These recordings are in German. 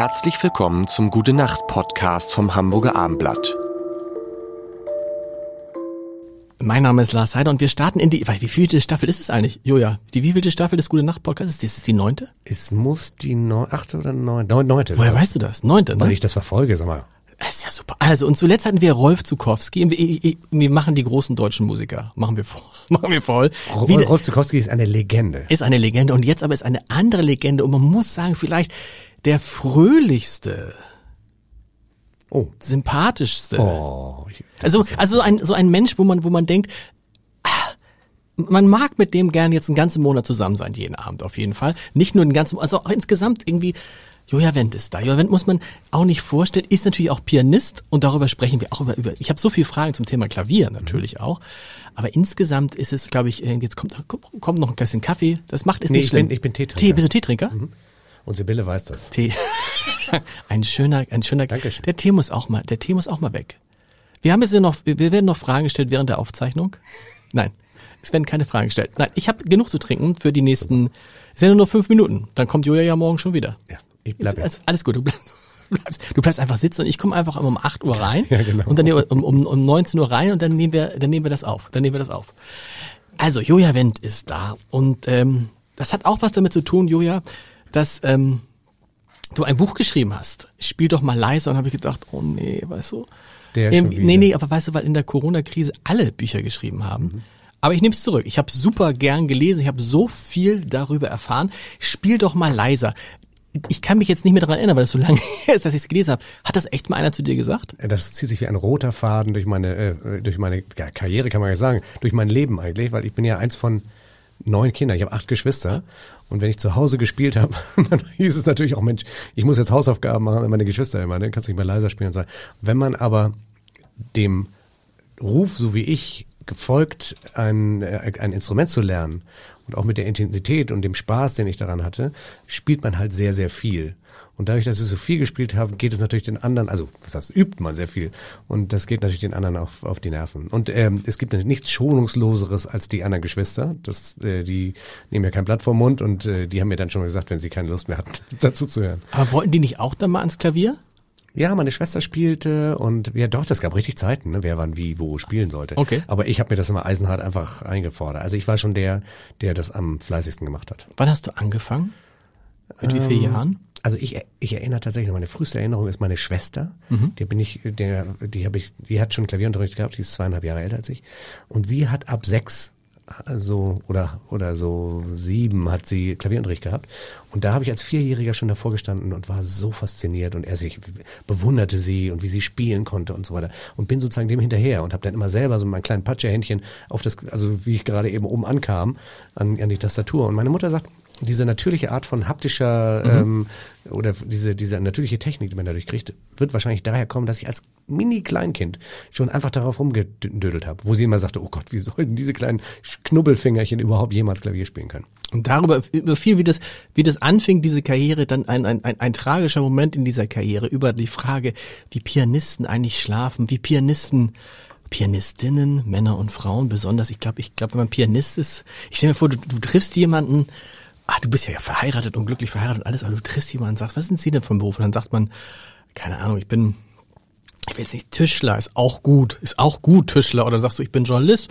Herzlich willkommen zum Gute Nacht Podcast vom Hamburger Armblatt. Mein Name ist Lars Heider und wir starten in die, wie vielte Staffel ist es eigentlich? Joja, die wievielte Staffel des Gute Nacht Podcasts ist? Ist es die neunte? Es muss die neun, achte oder neun, neun, neunte Woher sein. weißt du das? Neunte, Weil ne? ich das verfolge, sag mal. Das ist ja super. Also, und zuletzt hatten wir Rolf Zukowski. Wir, wir machen die großen deutschen Musiker. Machen wir voll. Machen wir voll. Wieder- Rolf Zukowski ist eine Legende. ist eine Legende und jetzt aber ist eine andere Legende und man muss sagen, vielleicht der fröhlichste, Oh. sympathischste. Oh. Ich, Also, also so ein, so ein Mensch, wo man, wo man denkt, ah, man mag mit dem gern jetzt einen ganzen Monat zusammen sein, jeden Abend auf jeden Fall. Nicht nur den ganzen, also auch insgesamt irgendwie, Joja Wendt ist da. Joja Wendt muss man auch nicht vorstellen, ist natürlich auch Pianist und darüber sprechen wir auch über, über ich habe so viele Fragen zum Thema Klavier natürlich auch. Aber insgesamt ist es, glaube ich, äh, jetzt kommt, kommt noch ein bisschen Kaffee. Das macht es Nee, nicht ich schlimm. bin- ich bin Teetrinker. Tee, bist du Teetrinker? Und Sibylle weiß das. Tee. ein schöner, ein schöner. Dankeschön. Der Tee muss auch mal, der Tee muss auch mal weg. Wir haben jetzt ja noch, wir werden noch Fragen gestellt während der Aufzeichnung. Nein, es werden keine Fragen gestellt. Nein, ich habe genug zu trinken für die nächsten. Es sind nur noch fünf Minuten. Dann kommt Julia ja morgen schon wieder. Ja, ich bleib Jetzt, alles, alles gut. Du bleibst, du bleibst, du bleibst einfach sitzen und ich komme einfach um 8 Uhr rein. Ja, genau. Und dann um, um, um 19 Uhr rein und dann nehmen wir, dann nehmen wir das auf. Dann nehmen wir das auf. Also, Joja Wendt ist da. Und ähm, das hat auch was damit zu tun, Joja, dass ähm, du ein Buch geschrieben hast. Spiel doch mal leiser. Und habe ich gedacht, oh nee, weißt du. Der Ähm, nee, nee, aber weißt du, weil in der Corona-Krise alle Bücher geschrieben haben. Mhm. Aber ich nehme es zurück. Ich habe super gern gelesen. Ich habe so viel darüber erfahren. Spiel doch mal leiser. Ich kann mich jetzt nicht mehr daran erinnern, weil das so lange ist, dass ich es gelesen habe. Hat das echt mal einer zu dir gesagt? Das zieht sich wie ein roter Faden durch meine, äh, durch meine ja, Karriere, kann man ja sagen, durch mein Leben eigentlich, weil ich bin ja eins von neun Kindern. Ich habe acht Geschwister. Und wenn ich zu Hause gespielt habe, dann hieß es natürlich auch, Mensch, ich muss jetzt Hausaufgaben machen, meine Geschwister immer, ne? kannst nicht mehr leiser spielen und so. Wenn man aber dem Ruf, so wie ich, gefolgt, ein, äh, ein Instrument zu lernen und auch mit der Intensität und dem Spaß, den ich daran hatte, spielt man halt sehr, sehr viel. Und dadurch, dass ich so viel gespielt habe, geht es natürlich den anderen, also was heißt, übt man sehr viel. Und das geht natürlich den anderen auf, auf die Nerven. Und ähm, es gibt nichts Schonungsloseres als die anderen Geschwister. Das, äh, die nehmen ja kein Blatt vom Mund und äh, die haben mir dann schon gesagt, wenn sie keine Lust mehr hatten, dazu zu hören. Aber wollten die nicht auch dann mal ans Klavier? Ja, meine Schwester spielte und ja doch, das gab richtig Zeiten, ne, wer wann wie wo spielen sollte. Okay. Aber ich habe mir das immer eisenhart einfach eingefordert. Also ich war schon der, der das am fleißigsten gemacht hat. Wann hast du angefangen? Mit wie vielen Jahren? Also ich, ich erinnere tatsächlich, meine früheste Erinnerung ist meine Schwester. Die bin ich, der, die habe ich, die hat schon Klavierunterricht gehabt, die ist zweieinhalb Jahre älter als ich. Und sie hat ab sechs so oder oder so sieben hat sie Klavierunterricht gehabt. Und da habe ich als Vierjähriger schon davor gestanden und war so fasziniert und er sich bewunderte sie und wie sie spielen konnte und so weiter. Und bin sozusagen dem hinterher und habe dann immer selber so mein kleines Patschehändchen auf das also wie ich gerade eben oben ankam an, an die Tastatur. Und meine Mutter sagt diese natürliche Art von haptischer ähm, oder diese, diese natürliche Technik, die man dadurch kriegt, wird wahrscheinlich daher kommen, dass ich als Mini-Kleinkind schon einfach darauf rumgedödelt habe, wo sie immer sagte, oh Gott, wie sollten diese kleinen Knubbelfingerchen überhaupt jemals Klavier spielen können? Und darüber überfiel, wie das, wie das anfing, diese Karriere, dann ein, ein, ein, ein tragischer Moment in dieser Karriere, über die Frage, wie Pianisten eigentlich schlafen, wie Pianisten, Pianistinnen, Männer und Frauen besonders. Ich glaube, ich glaube, wenn man Pianist ist, ich stelle mir vor, du, du triffst jemanden, ah, du bist ja verheiratet und glücklich verheiratet und alles, aber du triffst jemanden und sagst, was sind Sie denn vom Beruf? Und dann sagt man, keine Ahnung, ich bin ich will jetzt nicht Tischler, ist auch gut, ist auch gut Tischler. Oder sagst du, ich bin Journalist,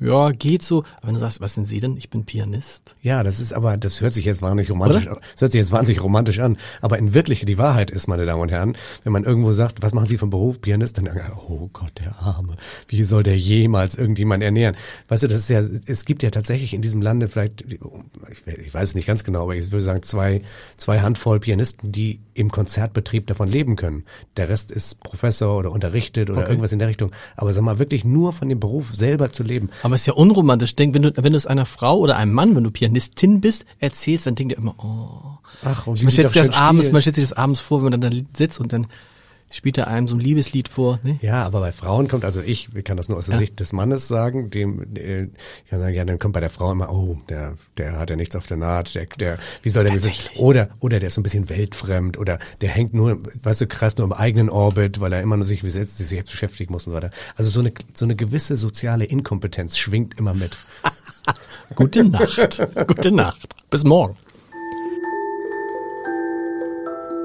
ja, geht so. Aber wenn du sagst, was sind Sie denn? Ich bin Pianist. Ja, das ist aber, das hört sich jetzt wahnsinnig romantisch an. Das hört sich jetzt wahnsinnig romantisch an. Aber in Wirklichkeit, die Wahrheit ist, meine Damen und Herren, wenn man irgendwo sagt, was machen Sie vom Beruf? Pianist, dann, oh Gott, der Arme. Wie soll der jemals irgendjemand ernähren? Weißt du, das ist ja, es gibt ja tatsächlich in diesem Lande vielleicht, ich, ich weiß es nicht ganz genau, aber ich würde sagen, zwei, zwei Handvoll Pianisten, die im Konzertbetrieb davon leben können. Der Rest ist Professor oder unterrichtet oder Okay. irgendwas in der Richtung. Aber sag mal, wirklich nur von dem Beruf selber zu leben. Aber es ist ja unromantisch. Denk, wenn du, wenn du es einer Frau oder einem Mann, wenn du Pianistin bist, erzählst, dann denkt er immer, oh. Ach, und Man stellt sich das abends, man stellt sich das abends vor, wenn man dann da sitzt und dann spielt er einem so ein Liebeslied vor. Ne? Ja, aber bei Frauen kommt, also ich, ich kann das nur aus der Ja. Sicht des Mannes sagen, dem, äh, ich kann sagen, ja, dann kommt bei der Frau immer, oh, der, der hat ja nichts auf der Naht, der, der, wie soll der oder, oder der ist so ein bisschen weltfremd, oder der hängt nur, weißt du, kreist nur im eigenen Orbit, weil er immer nur sich, sich selbst beschäftigen muss und so weiter. Also so eine, so eine gewisse soziale Inkompetenz schwingt immer mit. Gute Nacht. Gute Nacht. Bis morgen.